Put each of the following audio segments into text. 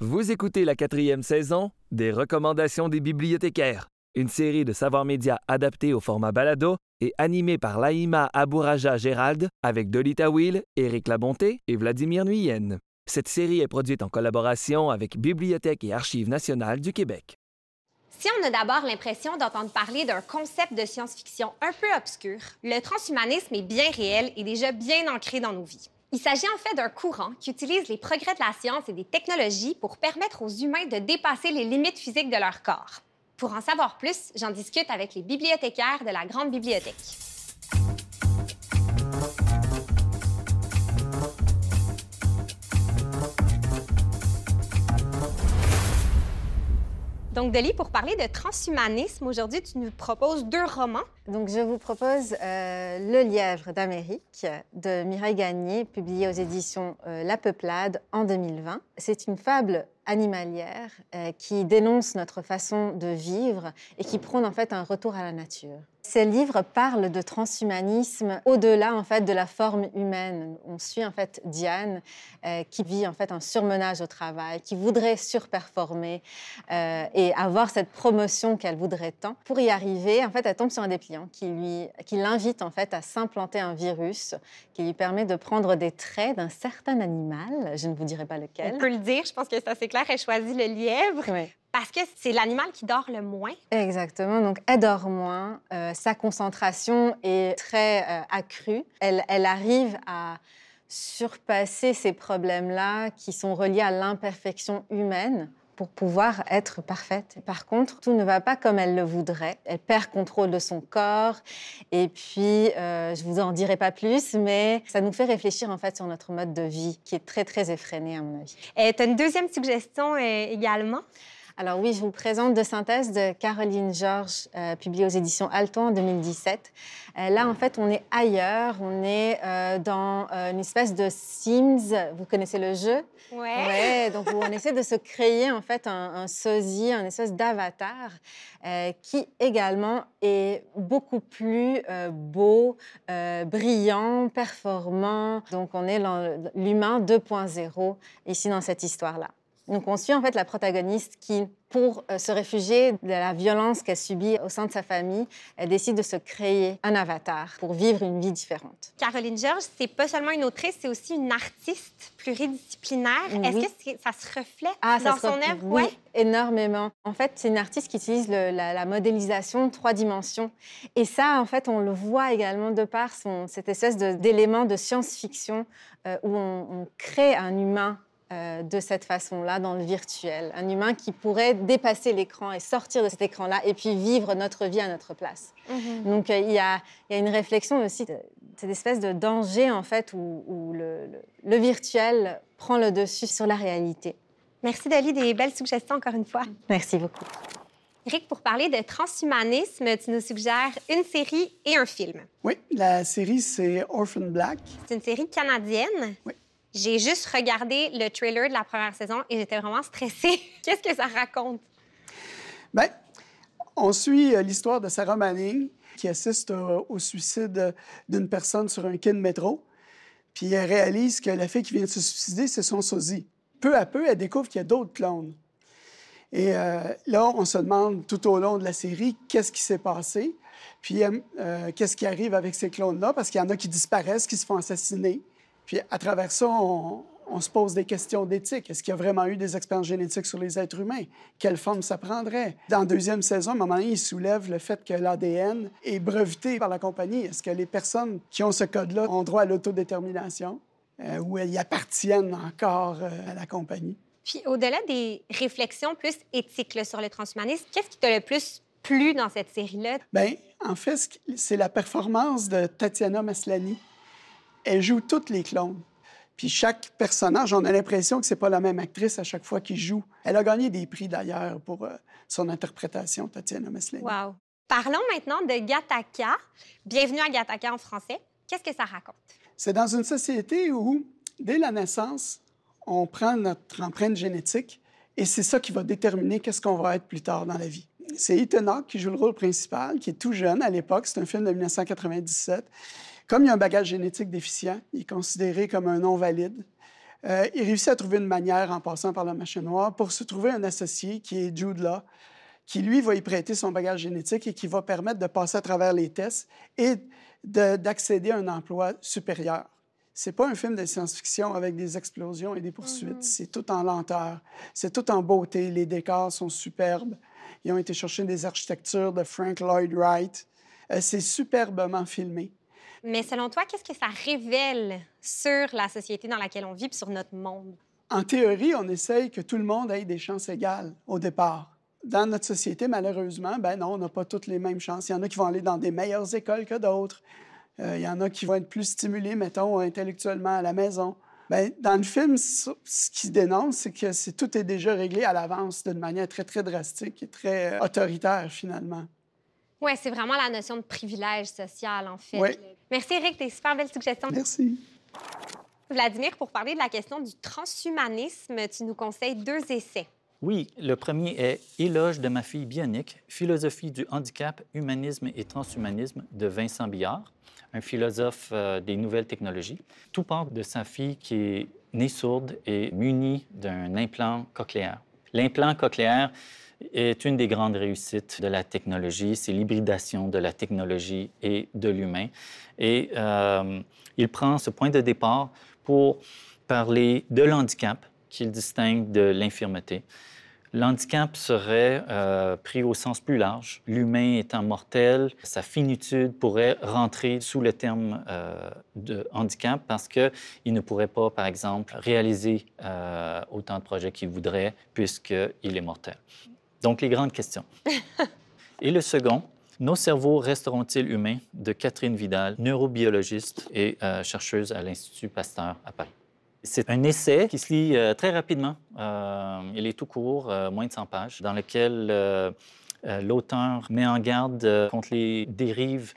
Vous écoutez la quatrième saison des Recommandations des bibliothécaires, une série de savoirs médias adaptés au format balado et animée par Laïma Abouraja Gérald avec Dolita Will, Éric Labonté et Vladimir Nuyen. Cette série est produite en collaboration avec Bibliothèque et Archives nationales du Québec. Si on a d'abord l'impression d'entendre parler d'un concept de science-fiction un peu obscur, le transhumanisme est bien réel et déjà bien ancré dans nos vies. Il s'agit en fait d'un courant qui utilise les progrès de la science et des technologies pour permettre aux humains de dépasser les limites physiques de leur corps. Pour en savoir plus, j'en discute avec les bibliothécaires de la Grande Bibliothèque. Donc, Delis, pour parler de transhumanisme, aujourd'hui, tu nous proposes deux romans. Donc, je vous propose euh, Le Lièvre d'Amérique de Mireille Gagné, publié aux éditions euh, La Peuplade en 2020. C'est une fable animalière euh, qui dénonce notre façon de vivre et qui prône en fait un retour à la nature. Ces livres parlent de transhumanisme au-delà en fait de la forme humaine. On suit en fait Diane euh, qui vit en fait un surmenage au travail, qui voudrait surperformer euh, et avoir cette promotion qu'elle voudrait tant. Pour y arriver, en fait, elle tombe sur un dépliant qui lui qui l'invite en fait à s'implanter un virus qui lui permet de prendre des traits d'un certain animal. Je ne vous dirai pas lequel. On peut le dire, je pense que c'est assez clair. Elle choisit le lièvre. Oui. Parce que c'est l'animal qui dort le moins. Exactement. Donc, elle dort moins. euh, sa concentration est très euh, accrue. Elle, elle arrive à surpasser ces problèmes-là qui sont reliés à l'imperfection humaine pour pouvoir être parfaite. Par contre, tout ne va pas comme elle le voudrait. Elle perd contrôle de son corps. Et puis, euh, je vous en dirai pas plus, mais ça nous fait réfléchir en fait sur notre mode de vie qui est très, très effréné à mon avis. Et tu as une deuxième suggestion euh, également? Alors oui, je vous présente De synthèse de Caroline Georges, euh, publiée aux éditions Alton en 2017. Euh, là, en fait, on est ailleurs. On est euh, dans euh, une espèce de Sims. Vous connaissez le jeu? Ouais. Ouais, donc on essaie de se créer en fait un, un sosie, un espèce d'avatar qui également est beaucoup plus beau, brillant, performant. Donc on est l'humain 2.0 ici dans cette histoire-là. Donc on suit en fait la protagoniste qui, pour euh, se réfugier de la violence qu'elle subit au sein de sa famille, elle décide de se créer un avatar pour vivre une vie différente. Caroline Georges, c'est pas seulement une autrice, c'est aussi une artiste pluridisciplinaire. Est-ce Oui. que ça se reflète Ah, dans son œuvre? Oui, Ouais. énormément. En fait, c'est une artiste qui utilise le- la, la modélisation de trois dimensions. Et ça, en fait, on le voit également de par son, cette espèce de- d'élément de, science-fiction euh, où on, on crée un humain euh, de cette façon-là dans le virtuel. Un humain qui pourrait dépasser l'écran et sortir de cet écran-là et puis vivre notre vie à notre place. Mhm. Donc, euh, il y, a, il y a une réflexion aussi de cette espèce de danger, en fait, où, où le, le- le virtuel prend le dessus sur la réalité. Merci, Dali, des belles suggestions encore une fois. Merci beaucoup. Rick, pour parler de transhumanisme, tu nous suggères une série et un film. Oui, la série, c'est Orphan Black. C'est une série canadienne. Oui. J'ai juste regardé le trailer de la première saison et j'étais vraiment stressée. Qu'est-ce que ça raconte? Bien, on suit euh, l'histoire de Sarah Manning qui assiste euh, au suicide d'une personne sur un quai de métro. Puis elle réalise que la fille qui vient de se suicider, c'est son sosie. Peu à peu, elle découvre qu'il y a d'autres clones. Et euh, là, on se demande tout au long de la série qu'est-ce qui s'est passé, puis euh, euh, qu'est-ce qui arrive avec ces clones-là, parce qu'il y en a qui disparaissent, qui se font assassiner. Puis à travers ça, on, on se pose des questions d'éthique. Est-ce qu'il y a vraiment eu des expériences génétiques sur les êtres humains? Quelle forme ça prendrait? Dans la deuxième saison, à un moment donné, il soulève le fait que l'ADN est breveté par la compagnie. Est-ce que les personnes qui ont ce code-là ont droit à l'autodétermination euh, ou elles y appartiennent encore euh, à la compagnie? Puis au-delà des réflexions plus éthiques là, sur le transhumanisme, qu'est-ce qui t'a le plus plu dans cette série-là? Bien, en fait, c'est la performance de Tatiana Maslany. Elle joue toutes les clones. Puis chaque personnage, on a l'impression que c'est pas la même actrice à chaque fois qu'il joue. Elle a gagné des prix d'ailleurs pour euh, son interprétation, Tatiana Maslany. Wow. Parlons maintenant de Gattaca. Bienvenue à Gattaca en français. Qu'est-ce que ça raconte? C'est dans une société où, dès la naissance, on prend notre empreinte génétique et c'est ça qui va déterminer qu'est-ce qu'on va être plus tard dans la vie. C'est Ethan Hawke qui joue le rôle principal, qui est tout jeune à l'époque. C'est un film de 1997. Comme il a un bagage génétique déficient, il est considéré comme un non-valide. Euh, il réussit à trouver une manière, en passant par la machine noire, pour se trouver un associé qui est Jude Law, qui, lui, va y prêter son bagage génétique et qui va permettre de passer à travers les tests et d'accéder à un emploi supérieur. C'est pas un film de science-fiction avec des explosions et des poursuites. C'est tout en lenteur. C'est tout en beauté. Les décors sont superbes. Ils ont été chercher des architectures de Frank Lloyd Wright. Euh, c'est superbement filmé. Mais selon toi, qu'est-ce que ça révèle sur la société dans laquelle on vit et sur notre monde? En théorie, on essaye que tout le monde ait des chances égales au départ. Dans notre société, malheureusement, ben non, on n'a pas toutes les mêmes chances. Il y en a qui vont aller dans des meilleures écoles que d'autres. Euh, il y en a qui vont être plus stimulés, mettons, intellectuellement à la maison. Bien, dans le film, ce qui dénonce, c'est que tout est déjà réglé à l'avance d'une manière très, très drastique et très euh, autoritaire, finalement. Oui, c'est vraiment la notion de privilège social, en fait. Merci, Eric, des super belles suggestions. Merci. Vladimir, pour parler de la question du transhumanisme, tu nous conseilles deux essais. Oui, le premier est Éloge de ma fille bionique, philosophie du handicap, humanisme et transhumanisme de Vincent Billard, un philosophe euh, des nouvelles technologies. Tout part de sa fille qui est née sourde et munie d'un implant cochléaire. L'implant cochléaire est une des grandes réussites de la technologie, c'est l'hybridation de la technologie et de l'humain. Et euh, il prend ce point de départ pour parler de l'handicap qu'il distingue de l'infirmité. L'handicap serait euh, pris au sens plus large. L'humain étant mortel, sa finitude pourrait rentrer sous le terme euh, de handicap parce qu'il ne pourrait pas, par exemple, réaliser euh, autant de projets qu'il voudrait puisqu'il est mortel. Donc, les grandes questions. Et le second, nos cerveaux resteront-ils humains? De Catherine Vidal, neurobiologiste et chercheuse à l'Institut Pasteur à Paris. C'est un essai qui se lit euh, très rapidement. Euh, il est tout court, euh, moins de 100 pages, dans lequel l'auteur met en garde contre les dérives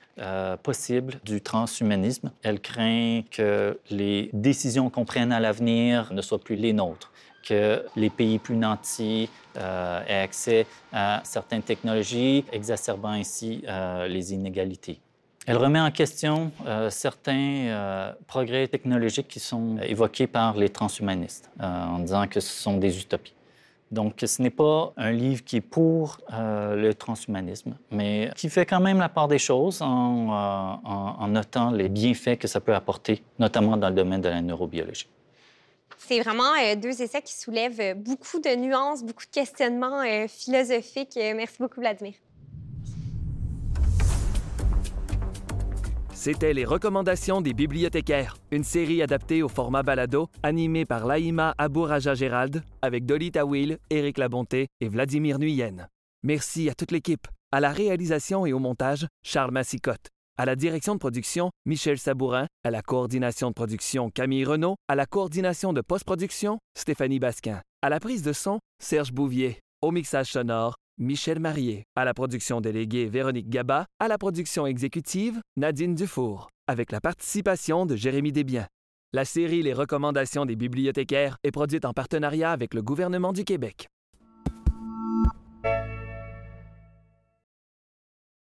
possibles du transhumanisme. Elle craint que les décisions qu'on prenne à l'avenir ne soient plus les nôtres, que les pays plus nantis aient accès à certaines technologies, exacerbant ainsi les inégalités. Elle remet en question euh, certains euh, progrès technologiques qui sont évoqués par les transhumanistes euh, en disant que ce sont des utopies. Donc, ce n'est pas un livre qui est pour le transhumanisme, mais qui fait quand même la part des choses en, en, notant les bienfaits que ça peut apporter, notamment dans le domaine de la neurobiologie. C'est vraiment deux essais qui soulèvent beaucoup de nuances, beaucoup de questionnements philosophiques. Merci beaucoup, Vladimir. C'était Les recommandations des bibliothécaires, une série adaptée au format balado, animée par Laïma Abouraja Gérald, avec Dolly Tawil, Éric Labonté et Vladimir Nuyen. Merci à toute l'équipe. À la réalisation et au montage, Charles Massicotte. À la direction de production, Michel Sabourin. À la coordination de production, Camille Renault. À la coordination de post-production, Stéphanie Basquin. À la prise de son, Serge Bouvier. Au mixage sonore, Michel Marié. À la production déléguée, Véronique Gaba. À la production exécutive, Nadine Dufour. Avec la participation de Jérémy Desbiens. La série Les recommandations des bibliothécaires est produite en partenariat avec le gouvernement du Québec.